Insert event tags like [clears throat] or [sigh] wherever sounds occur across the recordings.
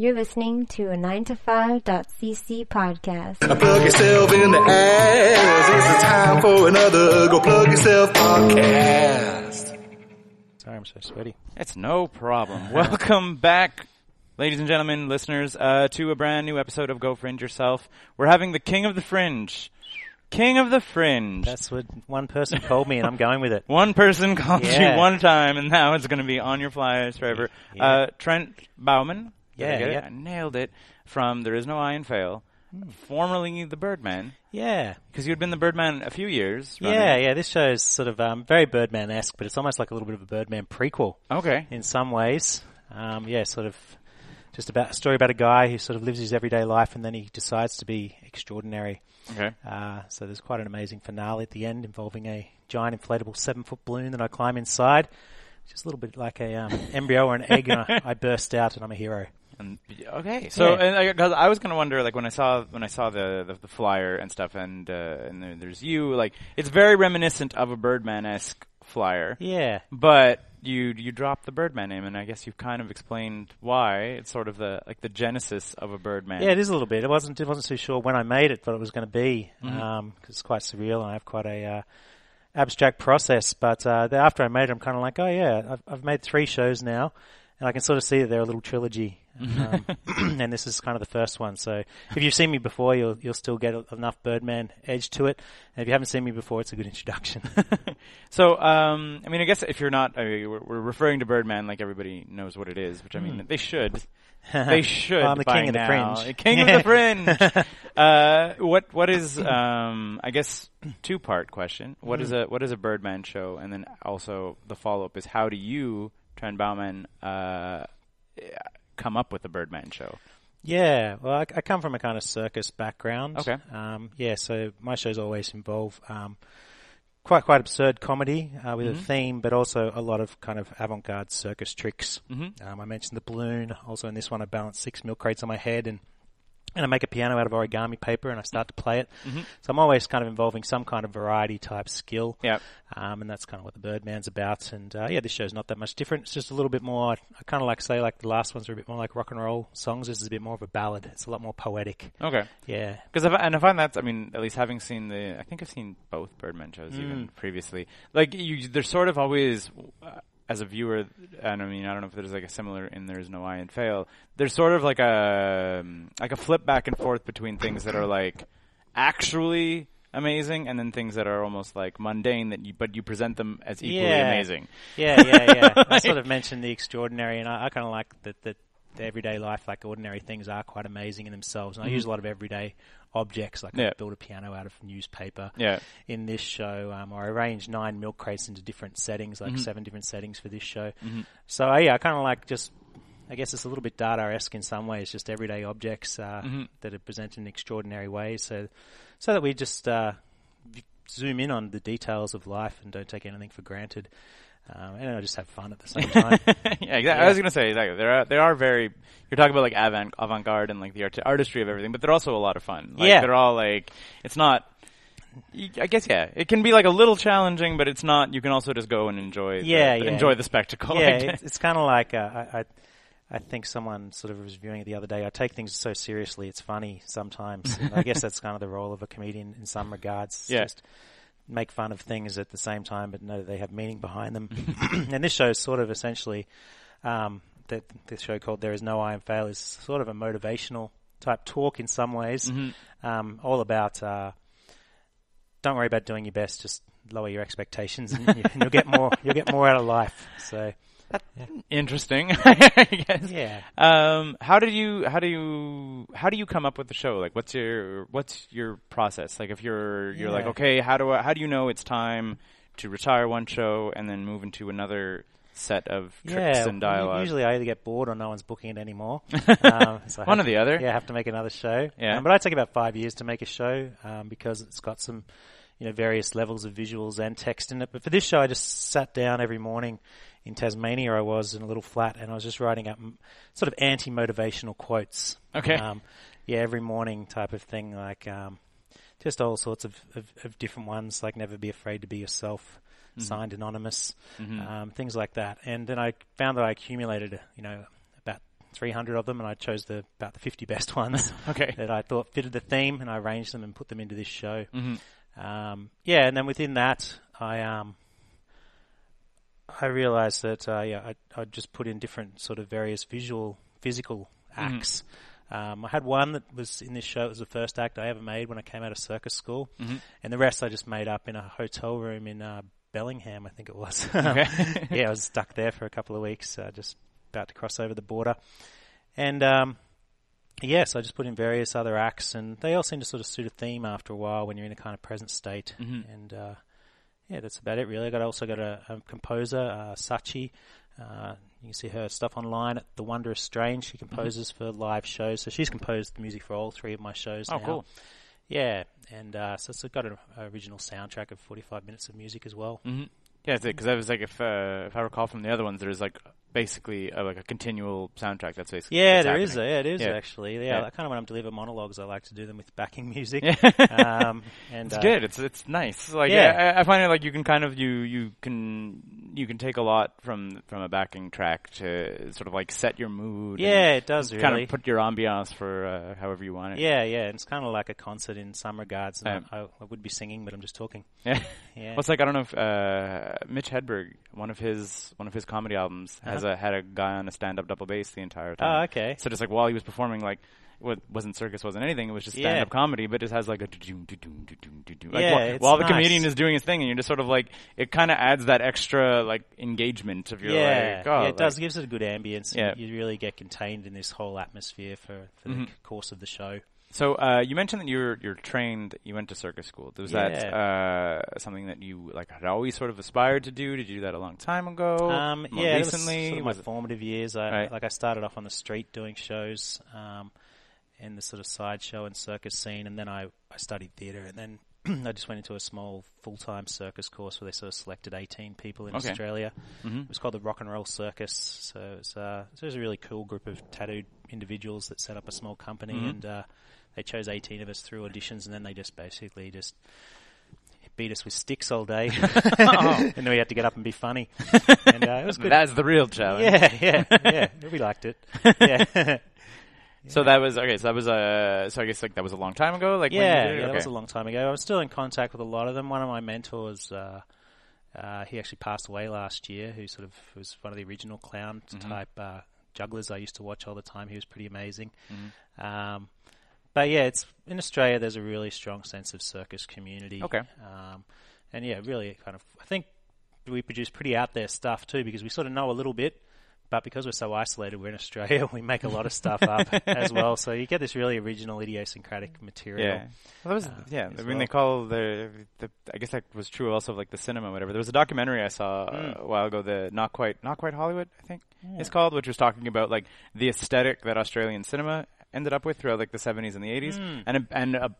You're listening to a 9to5.cc podcast. Plug yourself in the ass. It's time for another Go Plug Yourself podcast. Sorry, I'm so sweaty. It's no problem. [laughs] Welcome back, ladies and gentlemen, listeners, uh, to a brand new episode of Go Fringe Yourself. We're having the King of the Fringe. King of the Fringe. That's what one person called me, and I'm going with it. [laughs] one person called Yeah. you one time, and now it's going to be on your flyers forever. Yeah. Uh, Trent Baumann. Yeah, it? yeah. Nailed it. From There Is No I in Fail. Formerly the Birdman. Yeah, Because you had been the Birdman a few years. yeah, yeah. This show is sort of um, very Birdman-esque, but it's almost like a little bit of a Birdman prequel Okay. in some ways. Um, yeah, sort of just about a story about a guy who sort of lives his everyday life, and then he decides to be extraordinary. Okay. Uh, so there's quite an amazing finale at the end involving a giant inflatable seven-foot balloon that I climb inside. Just a little bit like a um, [laughs] embryo or an egg, and I, I burst out, and I'm a hero. And, okay, so Yeah. and because I was gonna wonder, like when I saw when I saw the the, the flyer and stuff, and uh, and there, there's you, like it's very reminiscent of a Birdman esque flyer, Yeah, but you you dropped the Birdman name, and I guess you've kind of explained why. It's sort of the like the genesis of a Birdman. Yeah, it is a little bit. It wasn't. It wasn't too sure when I made it but it was going to be because Mm-hmm. it's quite surreal and I have quite a uh, abstract process. But uh, after I made it, I'm kind of like, oh yeah, I've, I've made three shows now, and I can sort of see that they're a little trilogy. Um, [laughs] [clears throat] and this is kind of the first one. So if you've seen me before, you'll you'll still get enough Birdman edge to it. And if you haven't seen me before, it's a good introduction. [laughs] So, um, I mean, I guess if you're not, I mean, we're, we're referring to Birdman like everybody knows what it is, which I mean, they should. [laughs] They should. Hmm. I'm the king of the now. fringe. King of the fringe. uh, what what is? Um, I guess two part question. What Hmm. is a what is a Birdman show? And then also the follow up is how do you, Trent Baumann, uh, come up with the Birdman show? Yeah, well, I, I come from a kind of circus background. Okay. Um, yeah, so my shows always involve um, quite quite absurd comedy uh, with Mm-hmm. a theme, but also a lot of kind of avant-garde circus tricks. Mhm. Um, I mentioned the balloon. Also, in this one, I balance six milk crates on my head and. And I make a piano out of origami paper, and I start to play it. Mm-hmm. So I'm always kind of involving some kind of variety type skill. Yeah. Um, and that's kind of what the Birdman's about. And uh, yeah, this show's not that much different. It's just a little bit more. I kind of like say like the last ones are a bit more like rock and roll songs. This is a bit more of a ballad. It's a lot more poetic. Okay. Yeah. Because and I find that I mean, at least having seen the, I think I've seen both Birdman shows Mm. even previously. Like you, they're sort of always, uh, as a viewer, and I mean, I don't know if there's like a similar in There's No I in Fail. There's sort of like a um, like a flip back and forth between things that are like actually amazing and then things that are almost like mundane that you but you present them as equally Yeah. amazing. Yeah, yeah, yeah. I [laughs] sort of mentioned the extraordinary, and I, I kind of like that, that the everyday life, like ordinary things, are quite amazing in themselves. And I use a lot of everyday objects, like Mm-hmm. Yeah. I build a piano out of newspaper. Yeah. In this show, um, or I arranged nine milk crates into different settings, Mm-hmm. like seven different settings for this show. So uh, yeah, I kind of like just. I guess it's a little bit Dada-esque in some ways, just everyday objects uh, Mm-hmm. that are presented in extraordinary ways. So, so that we just uh, zoom in on the details of life and don't take anything for granted. Um, and I just have fun at the same time. [laughs] yeah, exactly. I was gonna say exactly. There are there are very you're talking about like avant avant garde and like the art- artistry of everything, but they're also a lot of fun. Like, Yeah. they're all like it's not. I guess yeah, it can be like a little challenging, but it's not. You can also just go and enjoy. Yeah, the, yeah. enjoy the spectacle. Yeah, it's, it's kind of like uh, I, I, I think someone sort of was viewing it the other day. I take things so seriously; it's funny sometimes. [laughs] I guess that's kind of the role of a comedian in some regards. Yeah. Just make fun of things at the same time, but know that they have meaning behind them. [clears throat] and this show is sort of essentially um, that this show called "There Is No I In Fail" is sort of a motivational type talk in some ways, um, all about. Uh, don't worry about doing your best. Just lower your expectations, and, you, [laughs] and you'll get more. You'll get more out of life. So, Interesting. [laughs] I guess. yeah. Um, how did you how do you how do you come up with the show? Like, what's your what's your process? Like, if you're you're like, okay, how do I, how do you know it's time to retire one show and then move into another set of tricks yeah, and dialogue? Usually, I either get bored or no one's booking it anymore. [laughs] um, so One or the to- other. Yeah, I have to make another show. Yeah. Um, but I take about five years to make a show um, because it's got some, you know, various levels of visuals and text in it. But for this show, I just sat down every morning in Tasmania. I was in a little flat, and I was just writing up sort of anti-motivational quotes. Okay. Um, yeah, every morning type of thing, like um, just all sorts of, of, of different ones, like never be afraid to be yourself, signed anonymous, um, things like that. And then I found that I accumulated, you know, about 300 of them, and I chose the about the 50 best [laughs] ones [laughs] Okay. that I thought fitted the theme, and I arranged them and put them into this show. Mhm. Um, yeah, and then within that, I um, I realised that uh, yeah, I I just put in different sort of various visual, physical acts. Um, I had one that was in this show. It was the first act I ever made when I came out of circus school, and the rest I just made up in a hotel room in uh, Bellingham, I think it was. [laughs] Okay. [laughs] yeah, I was stuck there for a couple of weeks, uh, just about to cross over the border, and um, yes, I just put in various other acts, and they all seem to sort of suit a theme after a while when you're in a kind of present state, and uh, yeah, that's about it really. I got also got a, a composer, uh, Sachi. Uh, you can see her stuff online at The Wondrous Strange. She composes for live shows, so she's composed the music for all three of my shows. Oh, now. cool. Yeah, and uh, so it's got an original soundtrack of 45 minutes of music as well. hmm Yeah, because I was like, if uh, if I recall from the other ones, there's like basically uh, like a continual soundtrack. That's basically Yeah, there is. happening. Yeah, it is Yeah. actually. Yeah, Yeah. I kind of when I'm delivering monologues, I like to do them with backing [laughs] music. Um, and It's uh, good. It's it's nice. Like Yeah. I, I find it like you can kind of you you can you can take a lot from from a backing track to sort of like set your mood. Yeah, it does really. Kind of put your ambiance for uh, however you want it. yeah, yeah. It's kind of like a concert in some regards. Um, I, I would be singing, but I'm just talking. [laughs] Yeah. Yeah. Well, it's like I don't know if uh, Mitch Hedberg, one of his one of his comedy albums, has Uh-huh. a had a guy on a stand up double bass the entire time. Oh, okay. So just like while he was performing, like what wasn't circus, wasn't anything. It was just stand up comedy, but it just has like a do do do do do do like Yeah, while, while the nice. comedian is doing his thing, and you're just sort of like it kind of adds that extra like engagement of your yeah, like oh, yeah, it like- does. gives it a good ambience. Yeah. You really get contained in this whole atmosphere for, for the course of the show. So uh, you mentioned that you're you're trained. You went to circus school. Was that uh, something that you like had always sort of aspired to do? Did you do that a long time ago? Um, More yeah, recently. sort of my it- formative years. I, Right. Like I started off on the street doing shows um, in the sort of sideshow and circus scene, and then I, I studied theatre, and then [clears throat] I just went into a small full-time circus course where they sort of selected 18 people in Okay. Australia. Mhm. It was called the Rock and Roll Circus. So it was, uh, so it was a really cool group of tattooed individuals that set up a small company, Mhm. and uh, they chose 18 of us through auditions, and then they just basically just beat us with sticks all day, [laughs] [laughs] and then we had to get up and be funny. And uh, it was good. That's the real challenge. Yeah, yeah, yeah. We liked it. Yeah, [laughs] So that was okay. So that was uh, so I guess like that was a long time ago. Like yeah, yeah. That was a long time ago. I was still in contact with a lot of them. One of my mentors, uh, uh, he actually passed away last year. Who sort of was one of the original clown Mm-hmm. type uh, jugglers I used to watch all the time. He was pretty amazing. Mm-hmm. Um, but yeah, it's in Australia. There's a really strong sense of circus community. Okay. Um, and yeah, really kind of. I think we produce pretty out there stuff too because we sort of know a little bit. But because we're so isolated, we're in Australia. [laughs] We make a lot of stuff up [laughs] as well, so you get this really original, idiosyncratic material. Yeah, well, that was uh, yeah. I mean, well. they call the, the I guess that was true also of like the cinema, whatever. There was a documentary I saw Mm. a while ago, the not quite not quite Hollywood, I think it's called, which was talking about like the aesthetic that Australian cinema ended up with throughout like the seventies and the eighties, Mm. and a, and a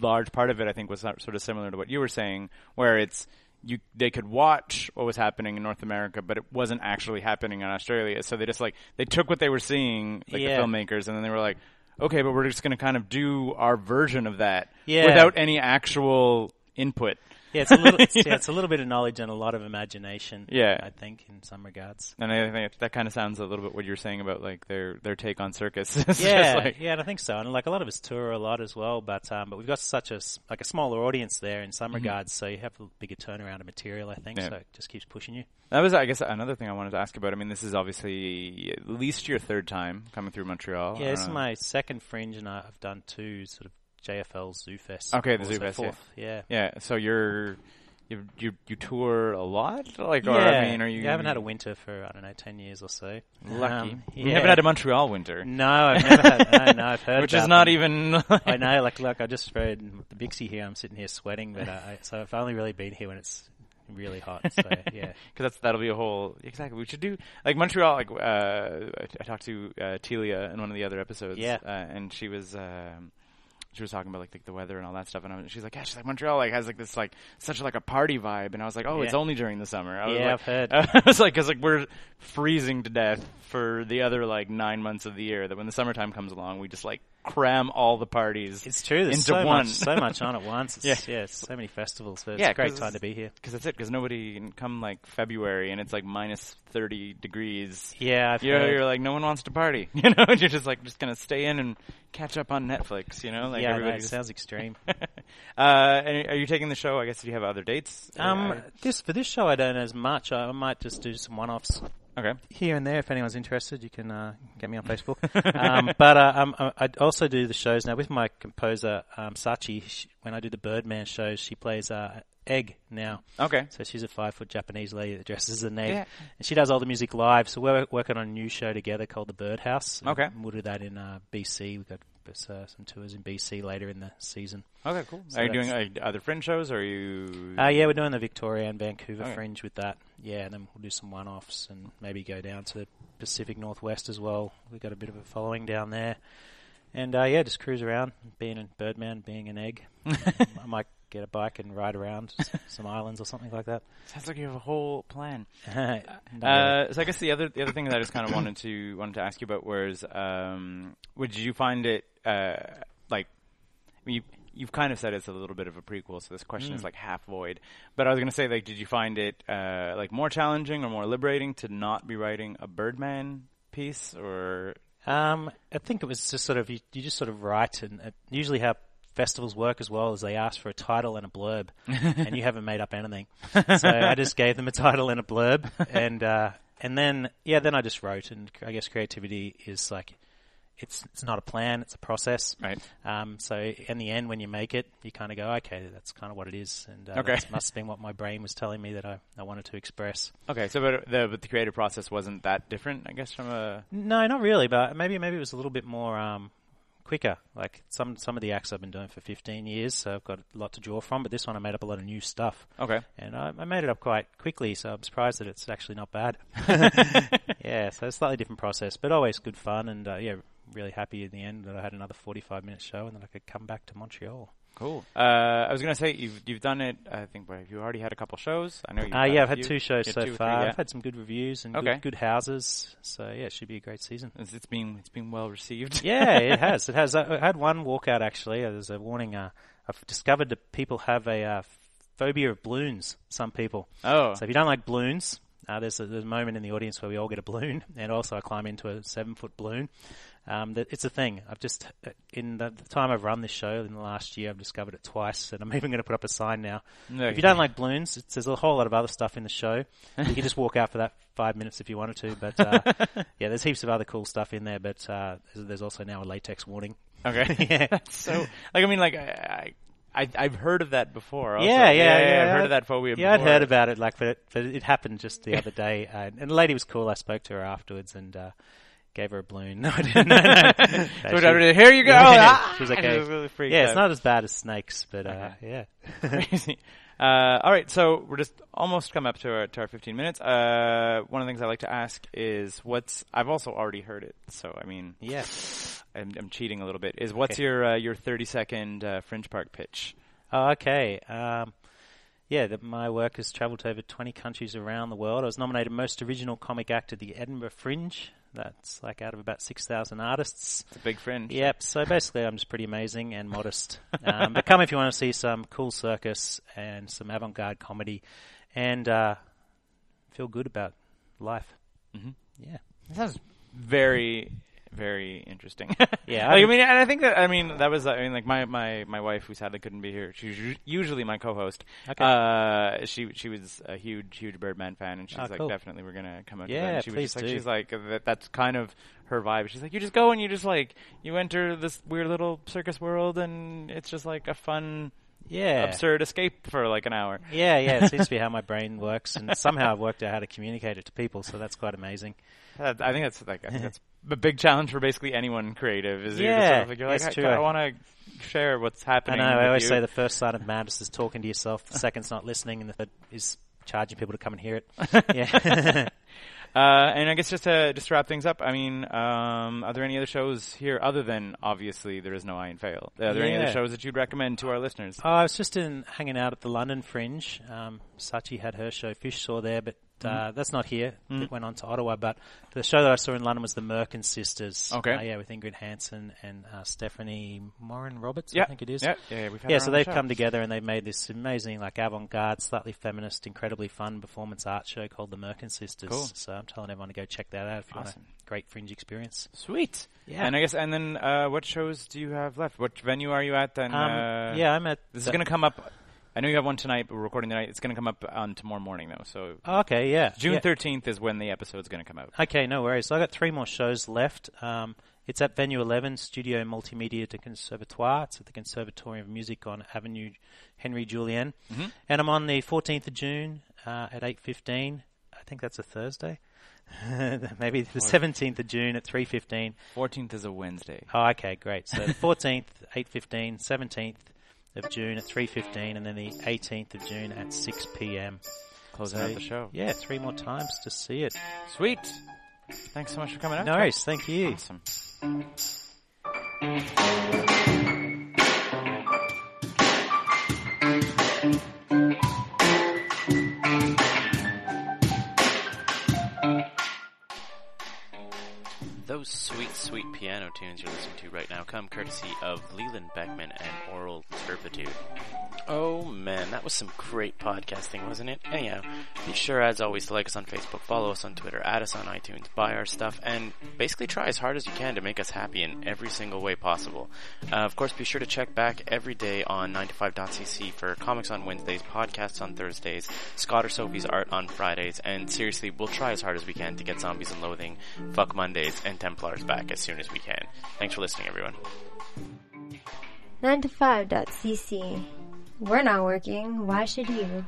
large part of it I think was sort of similar to what you were saying, where it's you they could watch what was happening in North America, but it wasn't actually happening in Australia. So they just like they took what they were seeing, like Yeah. the filmmakers, and then they were like, okay, but we're just going to kind of do our version of that Yeah. without any actual input. Yeah, it's a little, it's, [laughs] yeah, it's a little bit of knowledge and a lot of imagination. Yeah. I think in some regards. And I think that kind of sounds a little bit what you're saying about like their their take on circus. [laughs] Yeah, like- yeah, and I think so. And like a lot of us tour a lot as well, but um, but we've got such a like a smaller audience there in some regards, so you have a bigger turnaround of material. I think Mm-hmm. Yeah. so. It just keeps pushing you. That was, I guess, another thing I wanted to ask about. I mean, this is obviously at least your third time coming through Montreal. Yeah, this is my second fringe, and I've done two sort of JFL Zoo Fest. Okay, the Zoo Fest, yeah. Yeah. Yeah, so you're you you you tour a lot, like, Yeah, or I mean, are you? I haven't had a winter for I don't know ten years or so. lucky. Um, You haven't had a Montreal winter, No, I've never had. No, no, I've [laughs] heard which is not them. even. [laughs] I know, like, look, I just read the Bixi here. I'm sitting here sweating, but I, I, so I've only really been here when it's really hot. So [laughs] yeah, because that's that'll be a whole exactly. We should do like Montreal. Like uh, I, I talked to uh, Telia in one of the other episodes, Yeah. uh, and she was. Um, she was talking about like, like the weather and all that stuff, and I was, she's like, yeah, she's like Montreal like has like this like such like a party vibe, and I was like, oh, it's only during the summer. I was Yeah, like, I've heard. [laughs] I was like, because like we're freezing to death for the other like nine months of the year. That when the summertime comes along, we just like cram all the parties. It's true. There's into so one. much, so much on at [laughs] once. It's, Yeah. yeah, it's so many festivals. So it's Yeah, a great time to be here. Because that's it. Because nobody can come like February and it's like minus thirty degrees. Yeah, You know, you're like no one wants to party. [laughs] You know, and you're just like just gonna stay in and catch up on Netflix. You know, like yeah, no, everybody it just- sounds extreme. [laughs] uh, and are you taking the show? I guess do you have other dates? Um, I- this for this show I don't as much. I, I might just do some one-offs okay. here and there. If anyone's interested, you can uh, get me on [laughs] Facebook. um, but uh, um, I I also do the shows now with my composer um, Sachi. She, when I do the Birdman shows, she plays uh, Egg now. Okay. So she's a five-foot Japanese lady that dresses as an egg, Yeah. and she does all the music live. So we're working on a new show together called The Birdhouse. and Okay. we'll do that in uh, BC. We've got uh, some tours in BC later in the season. Okay. Cool. So are you doing uh, other fringe shows? Or are you? Uh, yeah, we're doing the Victoria and Vancouver Okay. Fringe with that. Yeah, and then we'll do some one-offs and maybe go down to the Pacific Northwest as well. We've got a bit of a following down there. And uh, yeah, just cruise around, being a Birdman, being an egg. [laughs] I might get a bike and ride around some islands or something like that. Sounds like you have a whole plan. [laughs] Really. Uh, so I guess the other the other thing that I just kind of wanted to wanted to ask you about was, um, would you find it uh, like you you've kind of said it's a little bit of a prequel, so this question is like half void. But I was going to say, like, did you find it uh, like more challenging or more liberating to not be writing a Birdman piece, or Um, I think it was just sort of you, you just sort of write, and uh, usually how festivals work as well is they ask for a title and a blurb, [laughs] and you haven't made up anything. So I just gave them a title and a blurb, and uh, and then yeah, then I just wrote, and I guess creativity is like. It's it's not a plan; it's a process. right? Um, so in the end, when you make it, you kind of go, okay, that's kind of what it is, and uh, Okay. that must have been what my brain was telling me that I, I wanted to express. Okay, so but the but the creative process wasn't that different, I guess, from a No, not really, but maybe maybe it was a little bit more um, quicker. Like some some of the acts I've been doing for 15 years, so I've got a lot to draw from. But this one, I made up a lot of new stuff, okay. and I, I made it up quite quickly. So I'm surprised that it's actually not bad. [laughs] [laughs] yeah, so it's a slightly different process, but always good fun, and uh, yeah, really happy in the end that I had another 45 minute show and that I could come back to Montreal. Cool. Uh, I was gonna say you've you've done it. I think what, you already had a couple shows. I know. You've Uh, yeah, I've had two shows so two or three, far. yeah. I've had some good reviews and Okay. good, good houses, so yeah, it should be a great season. It's, it's been it's been well received. Yeah, it [laughs] has. It has. I I had one walkout actually. Uh, There's a warning. Uh, I've discovered that people have a uh, phobia of balloons. Some people. Oh, So if you don't like balloons, uh, there's, a, there's a moment in the audience where we all get a balloon, and also I climb into a seven foot balloon. Um, that it's a thing. I've just uh, in the, time I've run this show in the last year, I've discovered it twice, and I'm [laughs] even going to put up a sign now. No, If you don't like balloons, it's, there's a whole lot of other stuff in the show. You can just walk out for that five minutes if you wanted to, but uh, [laughs] yeah, there's heaps of other cool stuff in there. But uh, there's, also now a latex warning. Okay. [laughs] yeah. so, like, I mean, like, I, I, I've heard of that before. Also. Yeah, yeah, yeah, I've heard of that phobia. Yeah, I'd heard about it, like, but it, but it happened just the other day, uh, and the lady was cool. I spoke to her afterwards and uh, gave her a balloon. [laughs] No, I didn't. No, no. So [laughs] she- here you go. [laughs] Yeah, Ah! she was okay. was really freaked yeah, it's not as bad as snakes, but uh, yeah. Crazy. Uh, all right, so we're just almost come up to our to our 15 minutes. Uh, one of the things I like to ask is what's I've also already heard it, so I mean, yeah. [sighs] I'm, I'm cheating a little bit. Is what's Okay. your uh, your 30 second uh, Fringe Park pitch? Oh, okay. Um, yeah, that my work has travelled to over 20 countries around the world. I was nominated Most Original Comic Act at the Edinburgh Fringe. That's like out of about 6,000 artists. It's a big Fringe. Yep. So basically, I'm just pretty amazing and modest. [laughs] Um, but come if you want to see some cool circus and some avant-garde comedy, and uh, feel good about life. hmm Yeah. That sounds very very interesting. [laughs] Yeah, like, I mean, and I think that I mean that was I mean like my my my wife who sadly couldn't be here. She's usually my co-host. Okay. Uh, she she was a huge huge Birdman fan, and she's Oh, like cool. definitely we're gonna come out. to Yeah, that. And she was please just like do. she's like that, that's kind of her vibe. She's like you just go and you just like you enter this weird little circus world, and it's just like a fun Yeah. absurd escape for like an hour. Yeah, yeah. It seems to be how [laughs] my brain works, and somehow I've worked out how to communicate it to people. So that's quite amazing. That- I think that's like I think that's a big challenge for basically anyone creative. Is Yeah, sort of like, you're like it's I, true. I want to share what's I happening. know. I always you. say the first sign of madness is talking to yourself. The second's not listening, and the third is charging people to come and hear it. [laughs] Yeah. [laughs] Uh, and I guess just to just to wrap things up, I mean, um, are there any other shows here other than obviously there is no I In Fail? Are there any other shows that you'd recommend to our listeners? Oh, I was just in hanging out at the London Fringe. Um, Sachi had her show Fish Saw there, but uh, Mm-hmm. that's not here. It went on to Ottawa. But the show that I saw in London was the Merkin Sisters. Okay. Uh, yeah, with Ingrid Hansen and uh, Stephanie Morin Roberts, yeah, I think it is. Yeah, yeah, yeah, Yeah, so they've show. come together and they've made this amazing, like avant-garde, slightly feminist, incredibly fun performance art show called the Merkin Sisters. Cool. So I'm telling everyone to go check that out if you Awesome. want a great fringe experience. Sweet. Yeah. And I guess, and then uh, what shows do you have left? What venue are you at? Then Um, uh, yeah, I'm at. This is going to come up. I know you have one tonight, but we're recording tonight. It's going to come up on tomorrow morning, though. So okay, yeah. June yeah. thirteenth is when the episode's going to come out. Okay, no worries. So I got three more shows left. Um, it's at Venue 11, Studio Multimedia de Conservatoire. It's at the Conservatorium of Music on Avenue Henri Julien. Mm-hmm. And I'm on the 14th of June uh, at 8.15. I think that's a Thursday. [laughs] Maybe the 17th of June at 3.15. Fourteenth is a Wednesday. Oh, okay, great. So [laughs] 14th, 8.15, 17th of June at 3.15, and then the 18th of June at 6 p.m. Closing So, out the show. Yeah, three more times to see it. Sweet. Thanks so much for coming out. No worries. Thank you. Awesome. Those sweet, sweet piano tunes you're listening now come courtesy of Leland Beckman and Oral Turpitude. Oh man, that was some great podcasting, wasn't it? Anyhow, be sure as always to like us on Facebook, follow us on Twitter, add us on iTunes, buy our stuff, and basically try as hard as you can to make us happy in every single way possible. Uh, of course, be sure to check back every day on 9to5.cc for comics on Wednesdays, podcasts on Thursdays, Scott or Sophie's art on Fridays, and seriously, we'll try as hard as we can to get Zombies and Loathing, Fuck Mondays, and Templars back as soon as we can. Thanks for listening, everyone. 9to5.cc. We're not working. Why should you?